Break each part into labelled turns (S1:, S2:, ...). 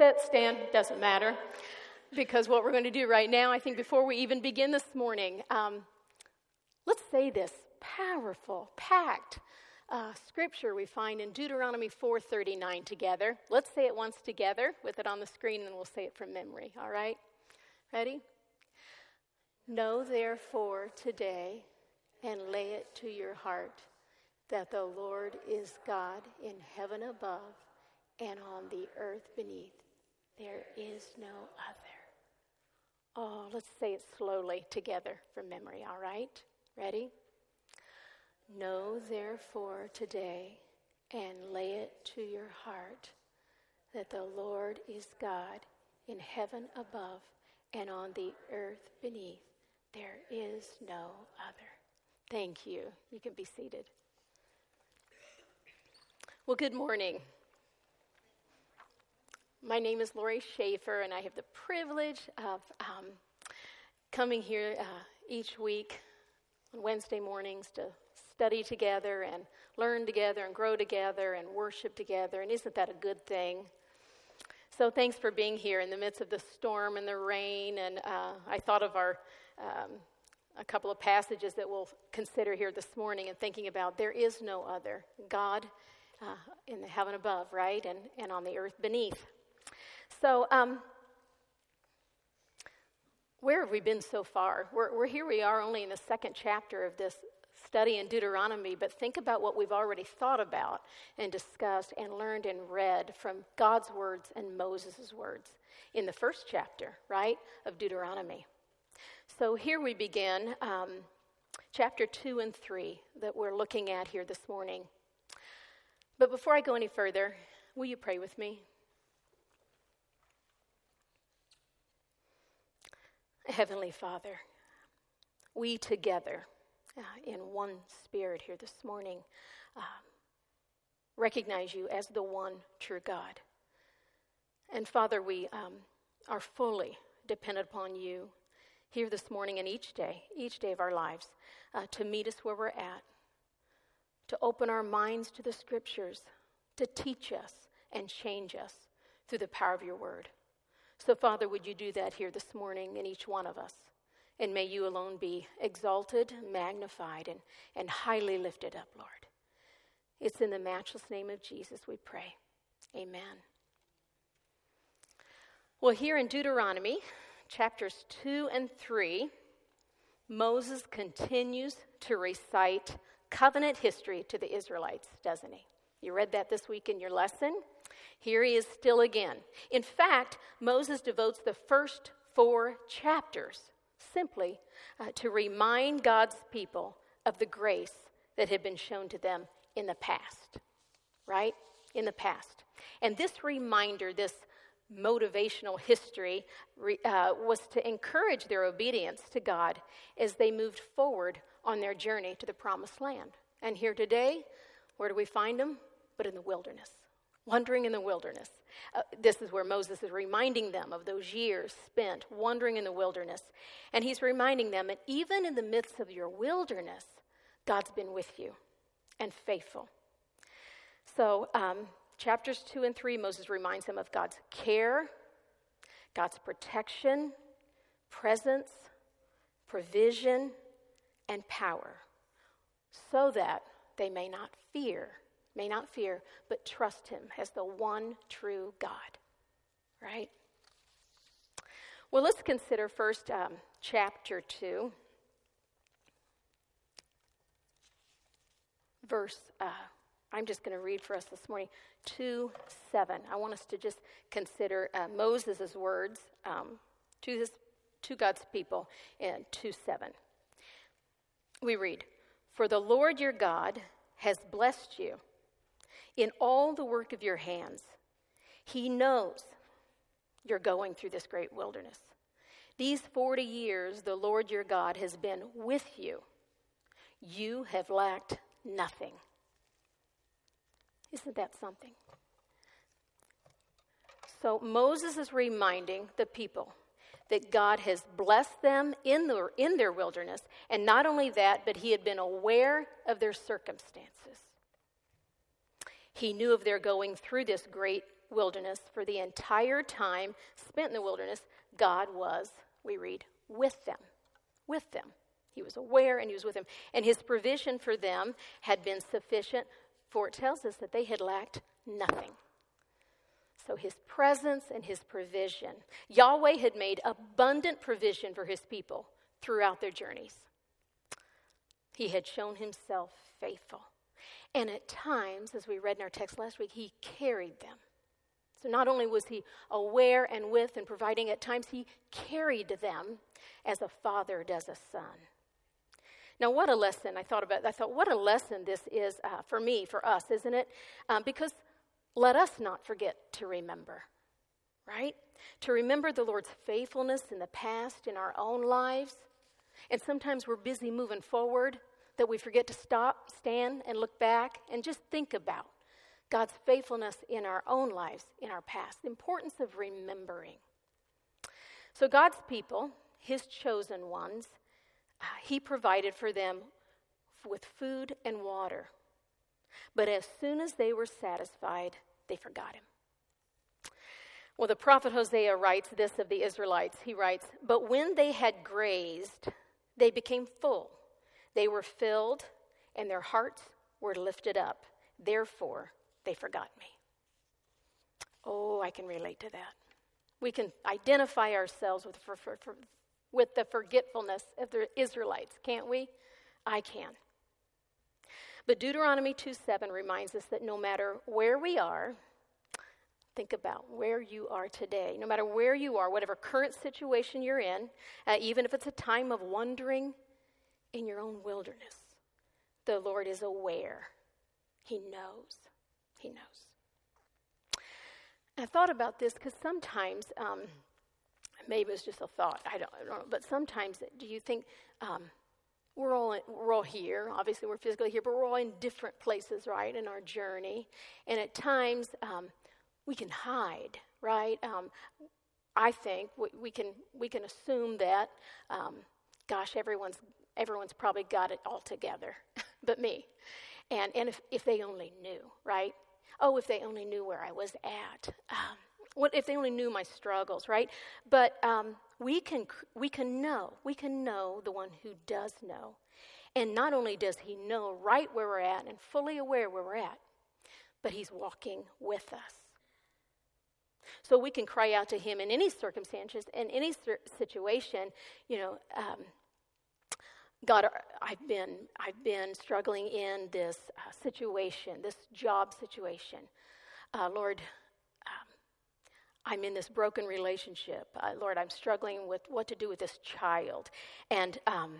S1: sit, stand, doesn't matter. Because what we're going to do right now, I think before we even begin this morning, um, let's say this powerful, packed uh, scripture we find in Deuteronomy 4:39 together. Let's say it once together with it on the screen, and we'll say it from memory. All right? Ready? Know therefore today and lay it to your heart that the Lord is God in heaven above and on the earth beneath. There is no other. Oh, let's say it slowly together from memory, all right? Ready? Know therefore today and lay it to your heart that the Lord is God in heaven above and on the earth beneath. There is no other. Thank you. You can be seated. Well, good morning. My name is Lori Schaefer, and I have the privilege of um, coming here uh, each week on Wednesday mornings to study together and learn together and grow together and worship together. And isn't that a good thing? So, thanks for being here in the midst of the storm and the rain. And uh, I thought of our um, a couple of passages that we'll consider here this morning and thinking about there is no other God uh, in the heaven above, right, and and on the earth beneath. So. Um, where have we been so far? We're, we're here, we are only in the second chapter of this study in Deuteronomy, but think about what we've already thought about and discussed and learned and read from God's words and Moses' words in the first chapter, right, of Deuteronomy. So here we begin, um, chapter 2 and 3 that we're looking at here this morning. But before I go any further, will you pray with me? Heavenly Father, we together uh, in one spirit here this morning um, recognize you as the one true God. And Father, we um, are fully dependent upon you here this morning and each day, each day of our lives, uh, to meet us where we're at, to open our minds to the scriptures, to teach us and change us through the power of your word. So, Father, would you do that here this morning in each one of us? And may you alone be exalted, magnified, and, and highly lifted up, Lord. It's in the matchless name of Jesus we pray. Amen. Well, here in Deuteronomy, chapters 2 and 3, Moses continues to recite covenant history to the Israelites, doesn't he? You read that this week in your lesson. Here he is still again. In fact, Moses devotes the first four chapters simply uh, to remind God's people of the grace that had been shown to them in the past, right? In the past. And this reminder, this motivational history, uh, was to encourage their obedience to God as they moved forward on their journey to the promised land. And here today, where do we find them? But in the wilderness wandering in the wilderness. Uh, this is where Moses is reminding them of those years spent wandering in the wilderness. And he's reminding them that even in the midst of your wilderness, God's been with you and faithful. So, um, chapters 2 and 3, Moses reminds them of God's care, God's protection, presence, provision, and power, so that they may not fear may not fear, but trust him as the one true God. Right? Well, let's consider first um, chapter 2, verse, uh, I'm just going to read for us this morning, 2 7. I want us to just consider uh, Moses' words um, to, his, to God's people in 2 7. We read, For the Lord your God has blessed you in all the work of your hands. He knows you're going through this great wilderness. These 40 years, the Lord your God has been with you. You have lacked nothing. Isn't that something? So Moses is reminding the people that God has blessed them in, the, in their wilderness. And not only that, but he had been aware of their circumstances. He knew of their going through this great wilderness. For the entire time spent in the wilderness, God was, we read, with them. With them. He was aware and he was with them. And his provision for them had been sufficient, for it tells us that they had lacked nothing. So his presence and his provision. Yahweh had made abundant provision for his people throughout their journeys. He had shown himself faithful. And at times, as we read in our text last week, he carried them. So not only was he aware and with and providing, at times he carried them as a father does a son. Now, what a lesson I thought about. I thought, what a lesson this is uh, for me, for us, isn't it? Um, because let us not forget to remember, right? To remember the Lord's faithfulness in the past in our own lives. And sometimes we're busy moving forward that we forget to stop, stand, and look back and just think about God's faithfulness in our own lives, in our past. The importance of remembering. So, God's people, His chosen ones, uh, He provided for them with food and water. But as soon as they were satisfied, they forgot Him. Well, the prophet Hosea writes this of the Israelites. He writes, But when they had grazed, they became full. They were filled, and their hearts were lifted up. Therefore, they forgot me. Oh, I can relate to that. We can identify ourselves with, for, for, for, with the forgetfulness of the Israelites, can't we? I can. But Deuteronomy 2 7 reminds us that no matter where we are, think about where you are today. No matter where you are, whatever current situation you're in, uh, even if it's a time of wandering in your own wilderness, the Lord is aware. He knows. He knows. I thought about this because sometimes, um, maybe it's just a thought, I don't, I don't, know, but sometimes do you think um, we're, all we're all here, obviously we're physically here, but we're all in different places, right, in our journey. And at times um, we can hide, right? Um, I think we, we, can, we can assume that, um, gosh, everyone's, everyone's probably got it all together but me. And, and if, if they only knew, right? Oh, if they only knew where I was at. Um, what if they only knew my struggles, right? But um, we can we can know we can know the one who does know, and not only does he know right where we're at and fully aware where we're at, but he's walking with us. So we can cry out to him in any circumstances, in any situation. You know, um, God, I've been, I've been struggling in this uh, situation, this job situation. Uh, Lord, um, I'm in this broken relationship. Uh, Lord, I'm struggling with what to do with this child. And, um,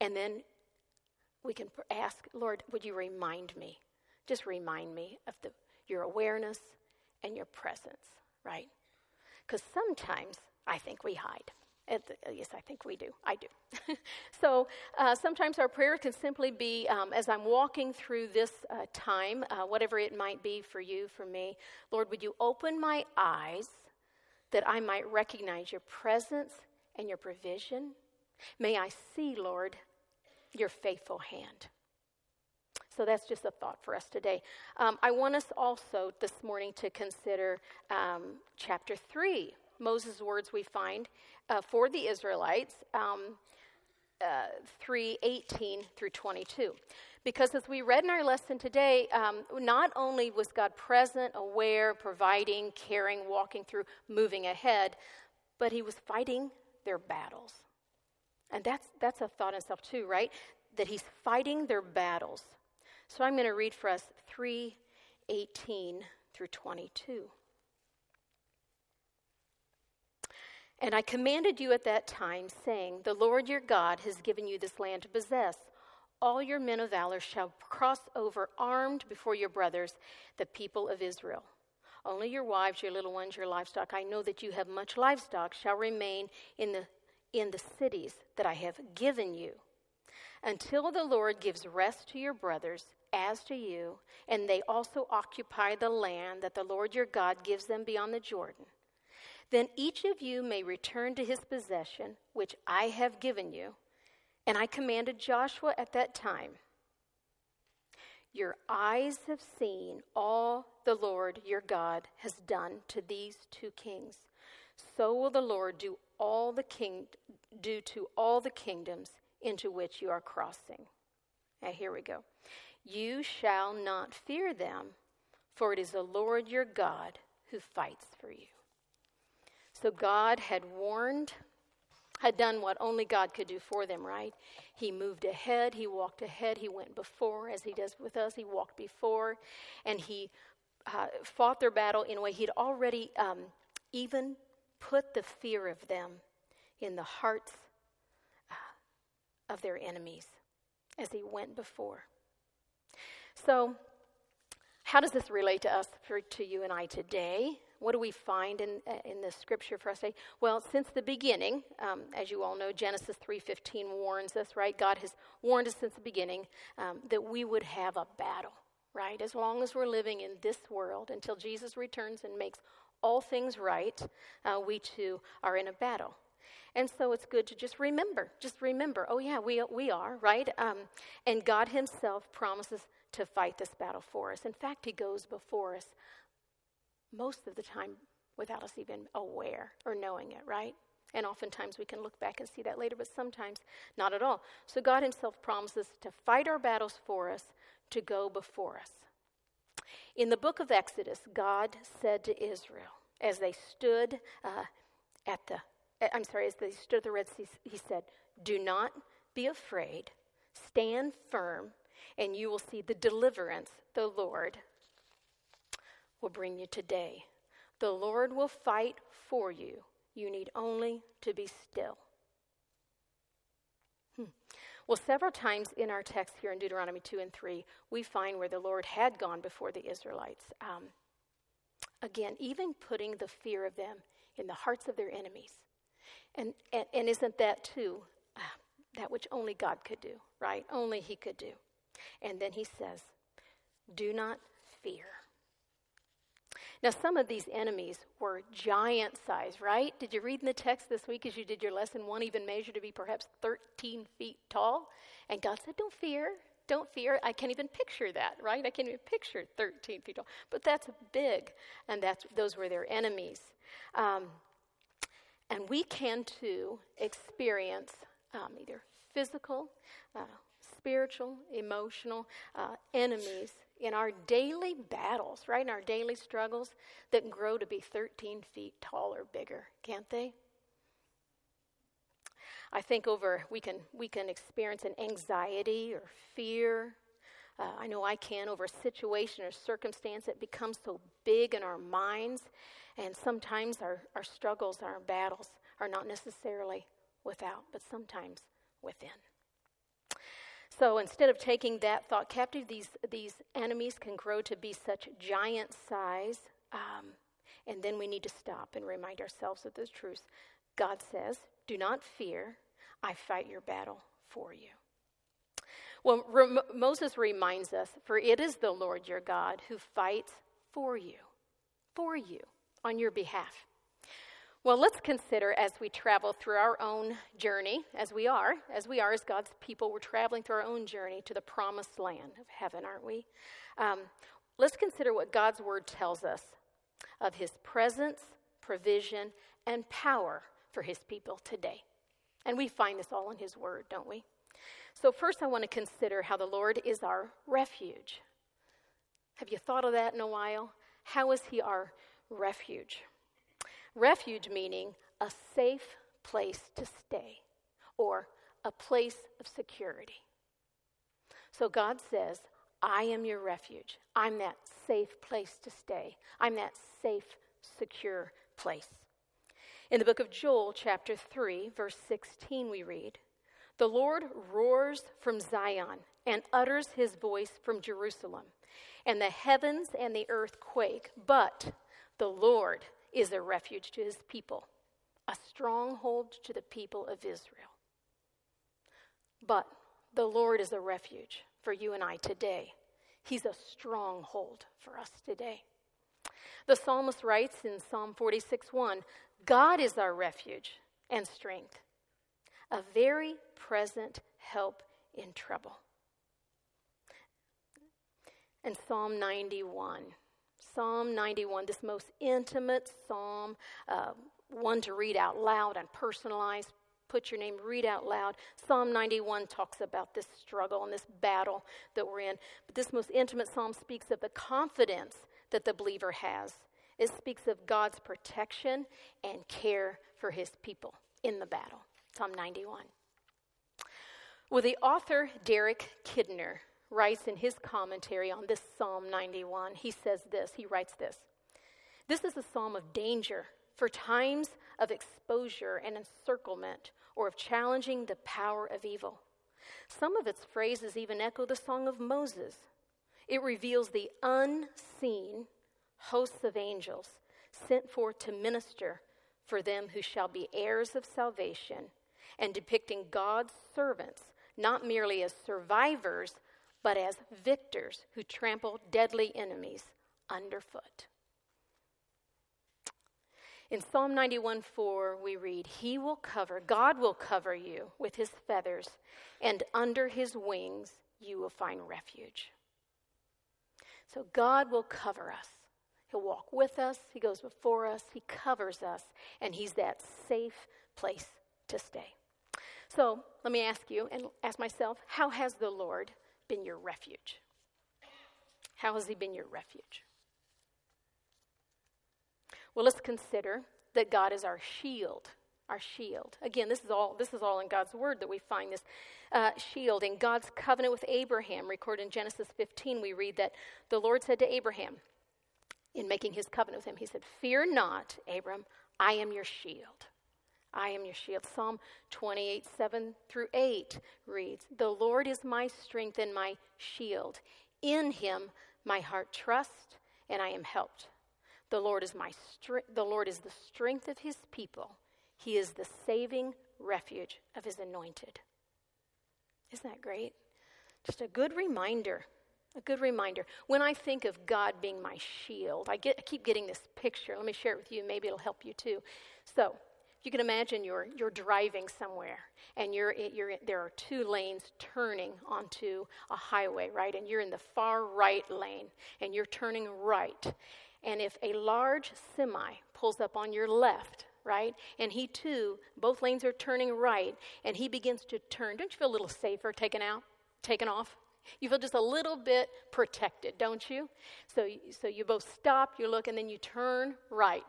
S1: and then we can ask, Lord, would you remind me? Just remind me of the, your awareness and your presence, right? Because sometimes I think we hide. The, yes, I think we do. I do. so uh, sometimes our prayer can simply be um, as I'm walking through this uh, time, uh, whatever it might be for you, for me, Lord, would you open my eyes that I might recognize your presence and your provision? May I see, Lord, your faithful hand. So that's just a thought for us today. Um, I want us also this morning to consider um, chapter 3 Moses' words we find uh, for the Israelites, um, uh, 3 18 through 22. Because as we read in our lesson today, um, not only was God present, aware, providing, caring, walking through, moving ahead, but he was fighting their battles. And that's, that's a thought in itself, too, right? That he's fighting their battles. So I'm going to read for us 318 through 22. And I commanded you at that time, saying, The Lord your God has given you this land to possess. All your men of valor shall cross over armed before your brothers, the people of Israel. Only your wives, your little ones, your livestock, I know that you have much livestock, shall remain in the, in the cities that I have given you, until the Lord gives rest to your brothers as to you, and they also occupy the land that the Lord your God gives them beyond the Jordan. Then each of you may return to his possession, which I have given you. And I commanded Joshua at that time Your eyes have seen all the Lord your God has done to these two kings. So will the Lord do all the king do to all the kingdoms into which you are crossing. Now here we go. You shall not fear them, for it is the Lord your God who fights for you. So God had warned had done what only God could do for them, right? He moved ahead, he walked ahead, he went before, as he does with us. He walked before, and he uh, fought their battle in a way he'd already um, even put the fear of them in the hearts uh, of their enemies as he went before. So, how does this relate to us, for, to you and I today? What do we find in, uh, in the scripture for us today? Well, since the beginning, um, as you all know, Genesis 3.15 warns us, right? God has warned us since the beginning um, that we would have a battle, right? As long as we're living in this world, until Jesus returns and makes all things right, uh, we too are in a battle. And so it's good to just remember, just remember, oh yeah, we, we are, right? Um, and God Himself promises to fight this battle for us. In fact, He goes before us most of the time without us even aware or knowing it, right? And oftentimes we can look back and see that later, but sometimes not at all. So God Himself promises to fight our battles for us, to go before us. In the book of Exodus, God said to Israel, as they stood uh, at the, uh, I'm sorry, as they stood at the Red Sea, He said, Do not be afraid, stand firm, and you will see the deliverance the Lord will bring you today. The Lord will fight for you. You need only to be still. Hmm. Well, several times in our text here in Deuteronomy 2 and 3, we find where the Lord had gone before the Israelites. Um, again, even putting the fear of them in the hearts of their enemies. And, and, and isn't that too uh, that which only God could do, right? Only He could do. And then He says, Do not fear. Now, some of these enemies were giant size, right? Did you read in the text this week as you did your lesson? One even measured to be perhaps 13 feet tall. And God said, Don't fear. Don't fear. I can't even picture that, right? I can't even picture 13 feet tall. But that's big. And that's, those were their enemies. Um, and we can too experience um, either physical, uh, spiritual, emotional uh, enemies in our daily battles, right? In our daily struggles that grow to be 13 feet tall or bigger, can't they? I think over we can we can experience an anxiety or fear. Uh, I know I can over a situation or circumstance that becomes so big in our minds, and sometimes our, our struggles, our battles are not necessarily without, but sometimes within. So instead of taking that thought captive, these, these enemies can grow to be such giant size. Um, and then we need to stop and remind ourselves of those truths. God says, Do not fear, I fight your battle for you. Well, Moses reminds us, For it is the Lord your God who fights for you, for you, on your behalf. Well, let's consider as we travel through our own journey, as we are, as we are as God's people, we're traveling through our own journey to the promised land of heaven, aren't we? Um, let's consider what God's word tells us of his presence, provision, and power for his people today. And we find this all in his word, don't we? So, first, I want to consider how the Lord is our refuge. Have you thought of that in a while? How is he our refuge? Refuge meaning a safe place to stay or a place of security. So God says, I am your refuge. I'm that safe place to stay. I'm that safe, secure place. In the book of Joel, chapter 3, verse 16, we read, The Lord roars from Zion and utters his voice from Jerusalem, and the heavens and the earth quake, but the Lord is a refuge to his people, a stronghold to the people of Israel. But the Lord is a refuge for you and I today. He's a stronghold for us today. The psalmist writes in Psalm 46 1 God is our refuge and strength, a very present help in trouble. and Psalm 91. Psalm 91, this most intimate psalm, uh, one to read out loud and personalize. Put your name, read out loud. Psalm 91 talks about this struggle and this battle that we're in. But this most intimate psalm speaks of the confidence that the believer has. It speaks of God's protection and care for his people in the battle. Psalm 91. Well, the author Derek Kidner writes in his commentary on this Psalm 91, he says this, he writes this This is a psalm of danger for times of exposure and encirclement or of challenging the power of evil. Some of its phrases even echo the song of Moses. It reveals the unseen hosts of angels sent forth to minister for them who shall be heirs of salvation, and depicting God's servants not merely as survivors, but as victors who trample deadly enemies underfoot. In Psalm 91 4, we read, He will cover, God will cover you with his feathers, and under his wings you will find refuge. So God will cover us. He'll walk with us, He goes before us, He covers us, and He's that safe place to stay. So let me ask you and ask myself how has the Lord been your refuge? How has He been your refuge? Well, let's consider that God is our shield. Our shield. Again, this is all. This is all in God's word that we find this uh, shield. In God's covenant with Abraham, recorded in Genesis 15, we read that the Lord said to Abraham, in making His covenant with him, He said, "Fear not, Abram. I am your shield." I am your shield. Psalm 28, 7 through 8 reads The Lord is my strength and my shield. In him my heart trusts, and I am helped. The Lord is my str- the Lord is the strength of his people. He is the saving refuge of his anointed. Isn't that great? Just a good reminder. A good reminder. When I think of God being my shield, I, get, I keep getting this picture. Let me share it with you. Maybe it'll help you too. So, you can imagine you're, you're driving somewhere and you're, you're, there are two lanes turning onto a highway, right? And you're in the far right lane and you're turning right. And if a large semi pulls up on your left, right, and he too, both lanes are turning right, and he begins to turn, don't you feel a little safer taken out, taken off? You feel just a little bit protected, don't you? So, so you both stop, you look, and then you turn right.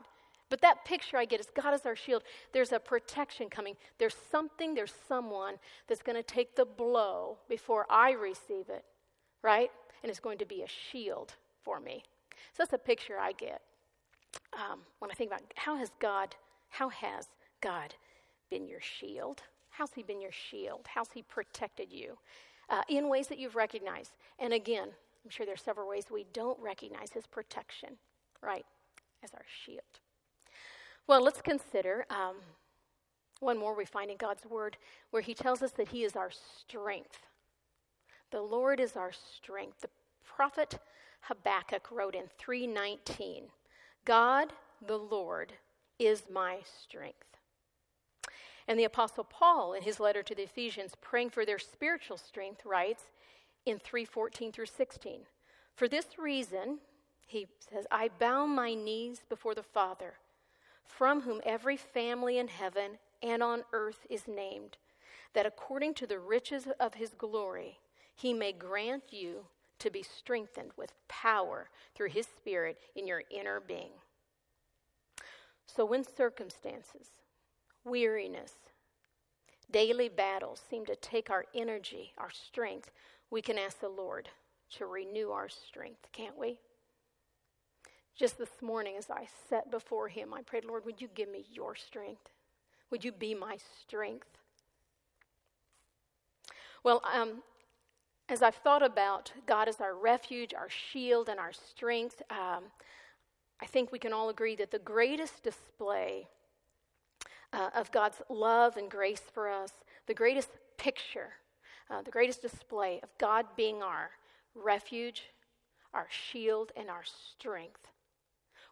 S1: But that picture I get is God is our shield. There's a protection coming. There's something, there's someone that's going to take the blow before I receive it, right? And it's going to be a shield for me. So that's a picture I get um, when I think about how has God, how has God been your shield? How's He been your shield? How's He protected you? Uh, in ways that you've recognized. And again, I'm sure there's several ways we don't recognize His protection, right, as our shield. Well, let's consider um, one more we find in God's Word where He tells us that He is our strength. The Lord is our strength. The prophet Habakkuk wrote in 319 God, the Lord, is my strength. And the Apostle Paul, in his letter to the Ephesians, praying for their spiritual strength, writes in 3:14 through 16. For this reason, he says, I bow my knees before the Father from whom every family in heaven and on earth is named, that according to the riches of his glory, he may grant you to be strengthened with power through his Spirit in your inner being. So, when circumstances, weariness, daily battles seem to take our energy, our strength, we can ask the Lord to renew our strength, can't we? Just this morning, as I sat before Him, I prayed, Lord, would you give me your strength? Would you be my strength? Well, um, as I've thought about God as our refuge, our shield, and our strength, um, I think we can all agree that the greatest display uh, of God's love and grace for us, the greatest picture, uh, the greatest display of God being our refuge, our shield, and our strength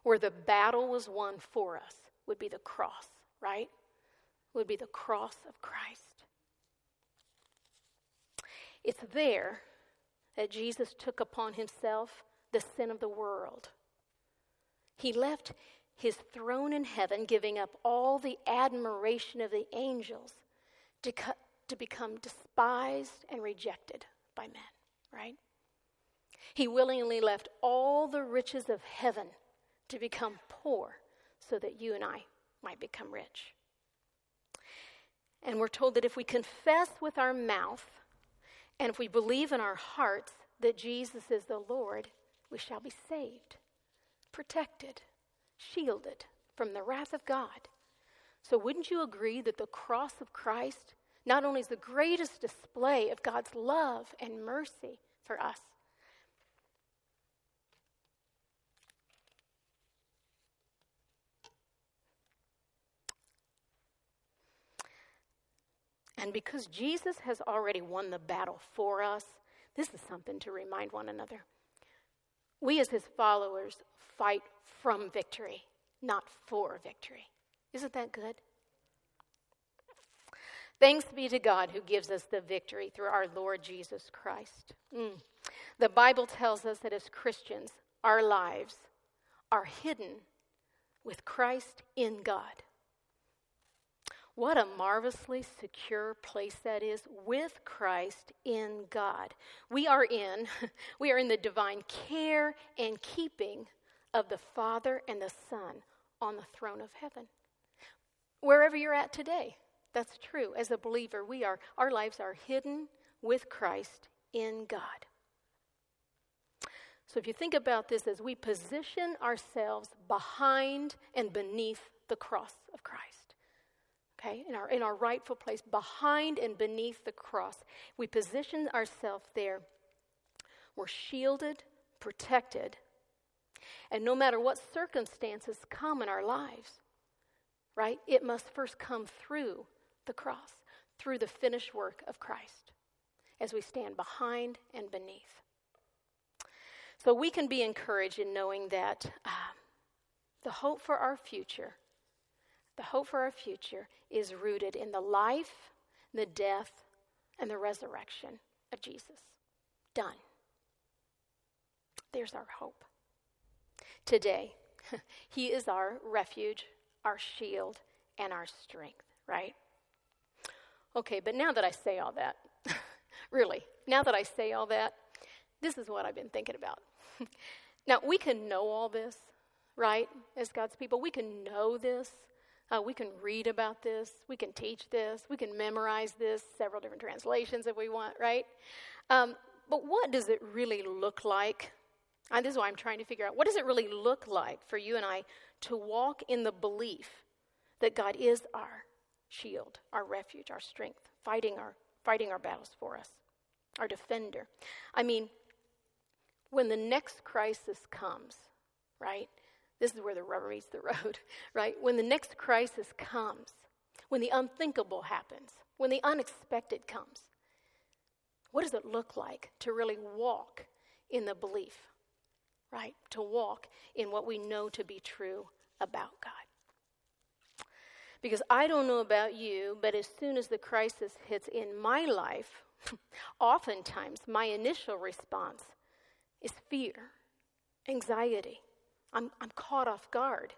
S1: where the battle was won for us would be the cross, right? Would be the cross of Christ. It's there that Jesus took upon himself the sin of the world. He left his throne in heaven, giving up all the admiration of the angels to, cu- to become despised and rejected by men, right? He willingly left all the riches of heaven to become poor so that you and I might become rich. And we're told that if we confess with our mouth and if we believe in our hearts that Jesus is the Lord, we shall be saved, protected, shielded from the wrath of God. So, wouldn't you agree that the cross of Christ not only is the greatest display of God's love and mercy for us, And because Jesus has already won the battle for us, this is something to remind one another. We, as his followers, fight from victory, not for victory. Isn't that good? Thanks be to God who gives us the victory through our Lord Jesus Christ. Mm. The Bible tells us that as Christians, our lives are hidden with Christ in God. What a marvelously secure place that is with Christ in God. We are in we are in the divine care and keeping of the Father and the Son on the throne of heaven. Wherever you're at today, that's true. As a believer, we are our lives are hidden with Christ in God. So if you think about this as we position ourselves behind and beneath the cross of Christ okay, in our, in our rightful place, behind and beneath the cross. We position ourselves there. We're shielded, protected, and no matter what circumstances come in our lives, right, it must first come through the cross, through the finished work of Christ, as we stand behind and beneath. So we can be encouraged in knowing that uh, the hope for our future the hope for our future is rooted in the life, the death, and the resurrection of Jesus. Done. There's our hope. Today, He is our refuge, our shield, and our strength, right? Okay, but now that I say all that, really, now that I say all that, this is what I've been thinking about. now, we can know all this, right, as God's people. We can know this. Uh, we can read about this, we can teach this, we can memorize this, several different translations if we want, right? Um, but what does it really look like? And uh, this is why I'm trying to figure out what does it really look like for you and I to walk in the belief that God is our shield, our refuge, our strength, fighting our fighting our battles for us, our defender. I mean, when the next crisis comes, right? This is where the rubber meets the road, right? When the next crisis comes, when the unthinkable happens, when the unexpected comes, what does it look like to really walk in the belief, right? To walk in what we know to be true about God. Because I don't know about you, but as soon as the crisis hits in my life, oftentimes my initial response is fear, anxiety, I'm, I'm caught off guard.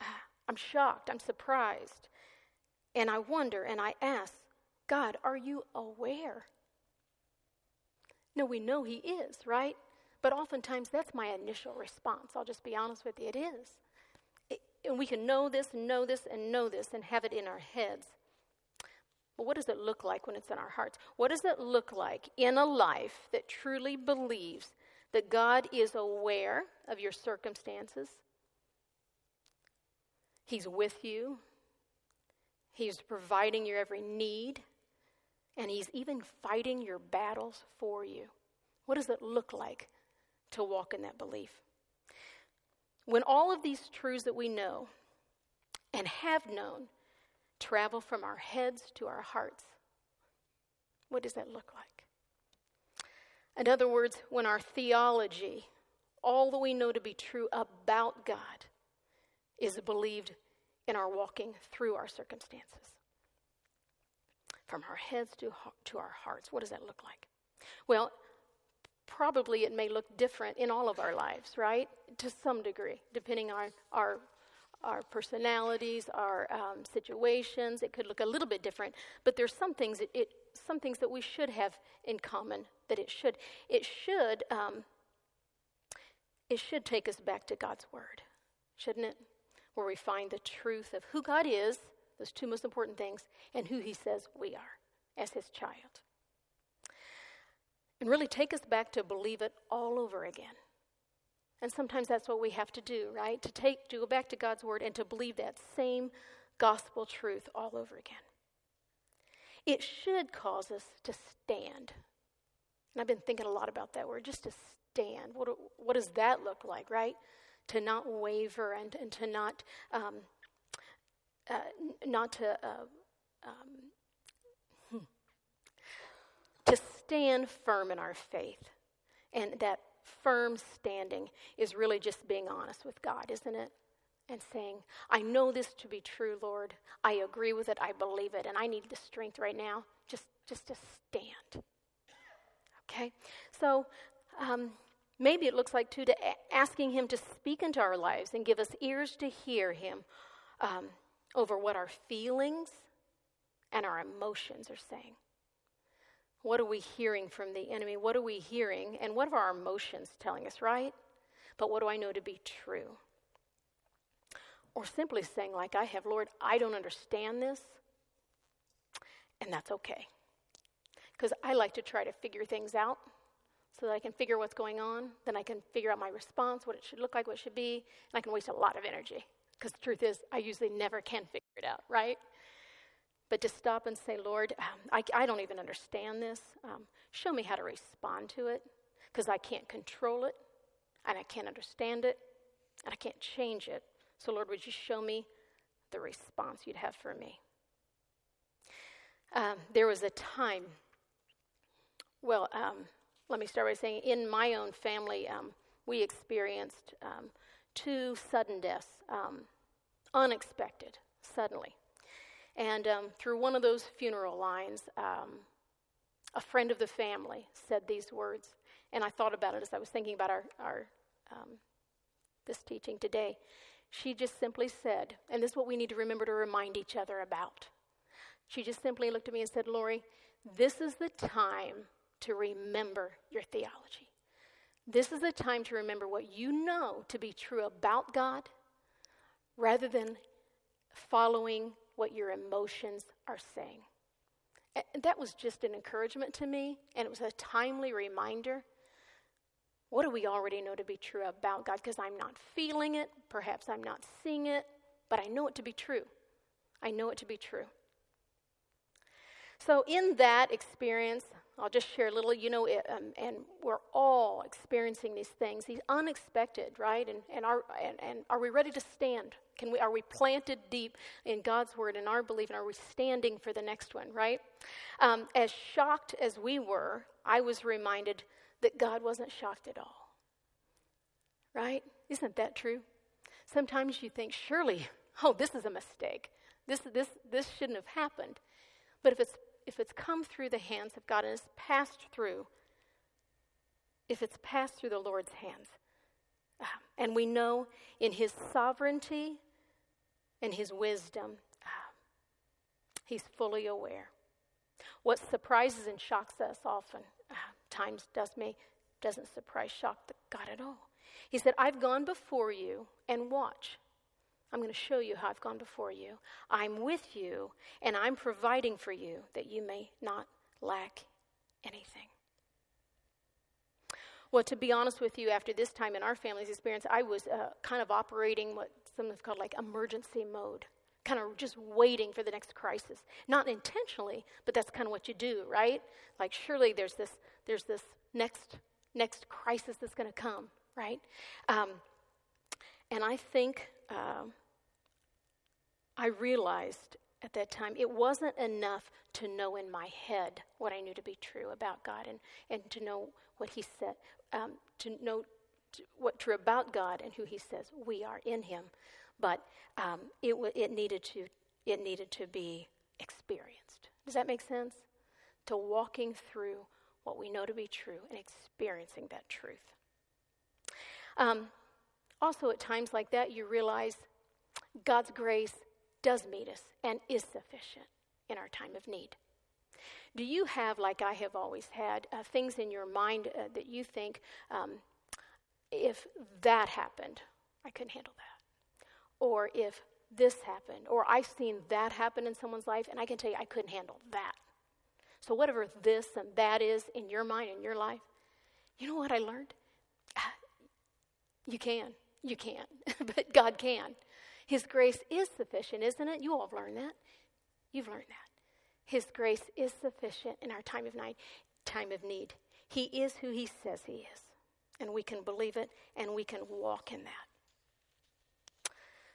S1: Ah, I'm shocked. I'm surprised. And I wonder and I ask, God, are you aware? No, we know He is, right? But oftentimes that's my initial response. I'll just be honest with you, it is. It, and we can know this and know this and know this and have it in our heads. But what does it look like when it's in our hearts? What does it look like in a life that truly believes that God is aware of your circumstances. He's with you. He's providing your every need. And He's even fighting your battles for you. What does it look like to walk in that belief? When all of these truths that we know and have known travel from our heads to our hearts, what does that look like? In other words, when our theology, all that we know to be true about God, is believed in our walking through our circumstances. From our heads to, to our hearts, what does that look like? Well, probably it may look different in all of our lives, right? To some degree, depending on our our personalities, our um, situations. It could look a little bit different, but there's some things it, it, some things that we should have in common. That it should it should um, it should take us back to God's word, shouldn't it? Where we find the truth of who God is, those two most important things, and who He says we are as His child and really take us back to believe it all over again. And sometimes that's what we have to do, right? To take to go back to God's word and to believe that same gospel truth all over again. It should cause us to stand. And I've been thinking a lot about that word, just to stand. What, what does that look like, right? To not waver and, and to not um, uh, not to uh, um, to stand firm in our faith. And that firm standing is really just being honest with God, isn't it? And saying, I know this to be true, Lord. I agree with it. I believe it. And I need the strength right now just, just to stand. Okay? So um, maybe it looks like, too, to a- asking Him to speak into our lives and give us ears to hear Him um, over what our feelings and our emotions are saying. What are we hearing from the enemy? What are we hearing? And what are our emotions telling us, right? But what do I know to be true? Or simply saying, like I have, Lord, I don't understand this, and that's okay. Because I like to try to figure things out so that I can figure what's going on. Then I can figure out my response, what it should look like, what it should be, and I can waste a lot of energy. Because the truth is, I usually never can figure it out, right? But to stop and say, Lord, um, I, I, don't even understand this. Um, show me how to respond to it because I can't control it and I can't understand it and I can't change it. So, Lord, would you show me the response you'd have for me? Um, there was a time, well, um, let me start by saying in my own family, um, we experienced um, two sudden deaths, unexpected, suddenly. And um, through one of those funeral lines, um, a friend of the family said these words. And I thought about it as I was thinking about our, our um, this teaching today. She just simply said, and this is what we need to remember to remind each other about. She just simply looked at me and said, Lori, this is the time to remember your theology. This is the time to remember what you know to be true about God rather than following what your emotions are saying. That was just an encouragement to me, and it was a timely reminder. What do we already know to be true about God? Because I'm not feeling it, perhaps I'm not seeing it, but I know it to be true. I know it to be true. So, in that experience, I'll just share a little, you know, it, um, and we're all experiencing these things, these unexpected, right? And, and, are, and, and are we ready to stand? Can we, are we planted deep in God's word and our belief, and are we standing for the next one, right? Um, as shocked as we were, I was reminded that God wasn't shocked at all, right? Isn't that true? Sometimes you think, surely, oh, this is a mistake. This, this, this shouldn't have happened. But if it's if it's come through the hands of God and is passed through, if it's passed through the Lord's hands, uh, and we know in His sovereignty and His wisdom, uh, He's fully aware. What surprises and shocks us often uh, times does me doesn't surprise shock the God at all. He said, "I've gone before you and watch." I'm going to show you how I've gone before you. I'm with you, and I'm providing for you that you may not lack anything. Well, to be honest with you, after this time in our family's experience, I was uh, kind of operating what some have called like emergency mode, kind of just waiting for the next crisis. Not intentionally, but that's kind of what you do, right? Like surely there's this there's this next next crisis that's going to come, right? Um, and I think uh, I realized at that time it wasn't enough to know in my head what I knew to be true about God and, and to know what He said, um, to know what true about God and who He says we are in Him. But um, it, w- it, needed to, it needed to be experienced. Does that make sense? To walking through
S2: what we know to be true and experiencing that truth. Um, also, at times like that, you realize God's grace does meet us and is sufficient in our time of need. Do you have, like I have always had, uh, things in your mind uh, that you think, um, if that happened, I couldn't handle that? Or if this happened, or I've seen that happen in someone's life, and I can tell you I couldn't handle that. So, whatever this and that is in your mind, in your life, you know what I learned? You can. You can. but God can. His grace is sufficient, isn't it? You all have learned that. You've learned that. His grace is sufficient in our time of night, time of need. He is who he says he is. And we can believe it and we can walk in that.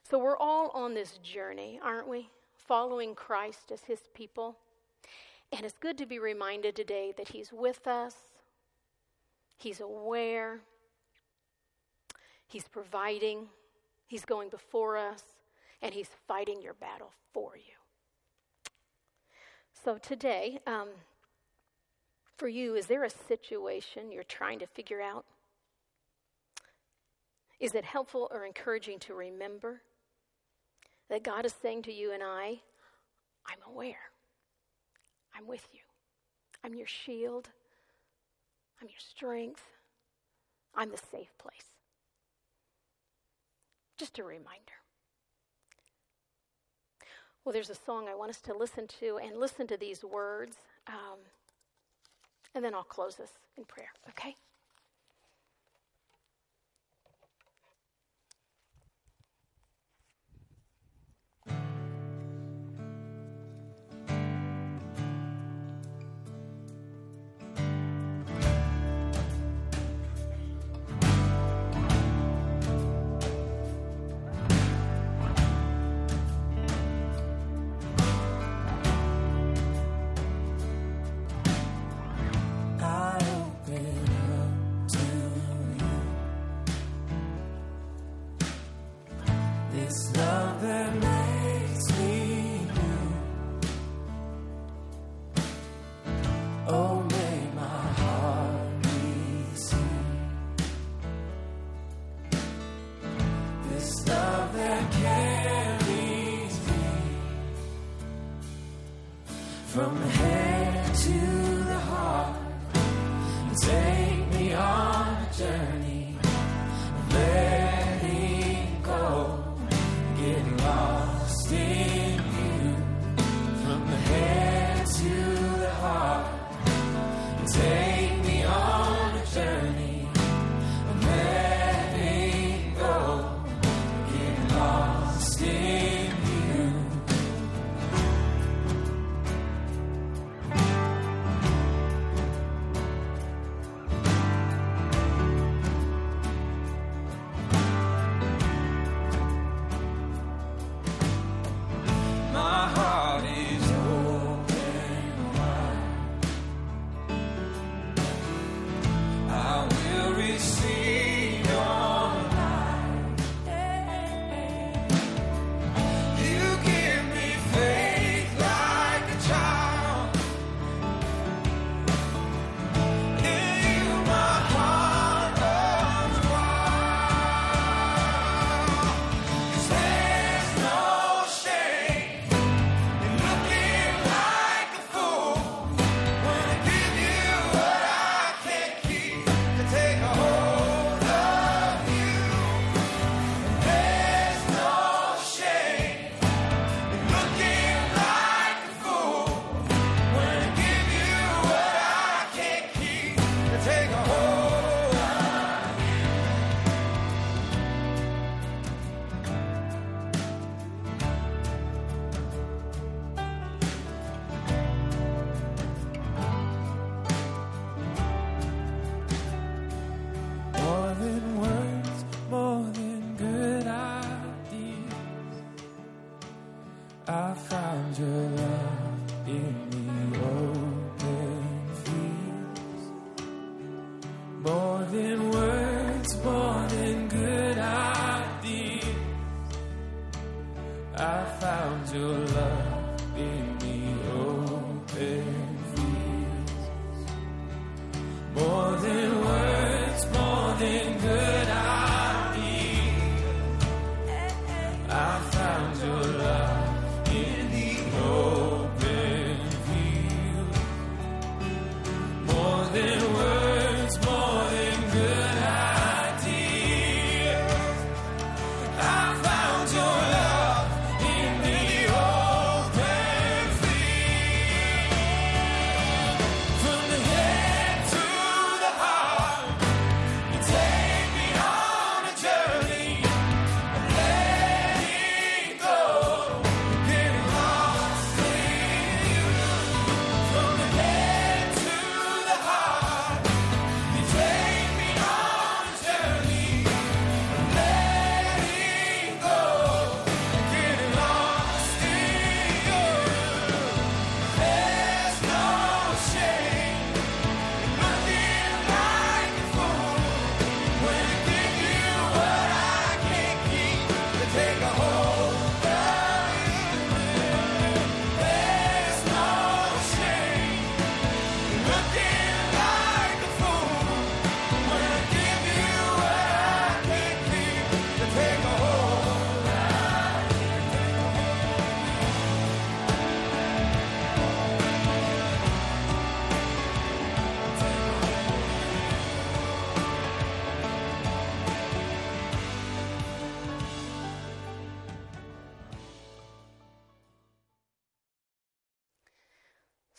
S2: So we're all on this journey, aren't we? Following Christ as his people. And it's good to be reminded today that he's with us. He's aware. He's providing. He's going before us. And he's fighting your battle for you. So today, um, for you, is there a situation you're trying to figure out? Is it helpful or encouraging to remember that God is saying to you and I, I'm aware. I'm with you. I'm your shield. I'm your strength. I'm the safe place. Just a reminder. Well, there's a song I want us to listen to and listen to these words. Um, and then I'll close this in prayer, okay? stay.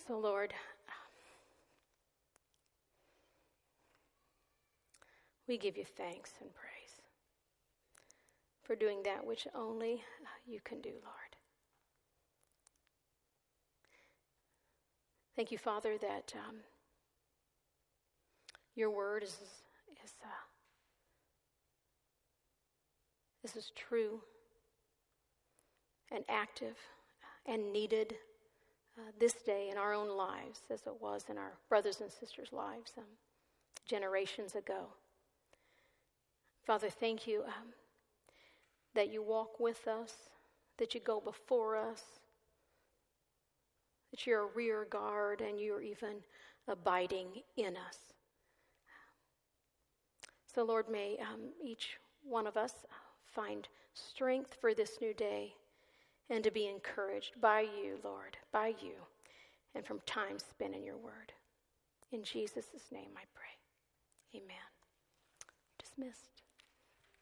S1: So, Lord, we give you thanks and praise for doing that which only you can do, Lord. Thank you, Father, that um, your word is, is uh, this is true and active and needed uh, this day in our own lives as it was in our brothers and sisters' lives um, generations ago. Father, thank you um, that you walk with us, that you go before us, that you're a rear guard, and you're even abiding in us. So, Lord, may um, each one of us find strength for this new day and to be encouraged by you, Lord, by you, and from time spent in your word. In Jesus' name I pray. Amen. Dismissed.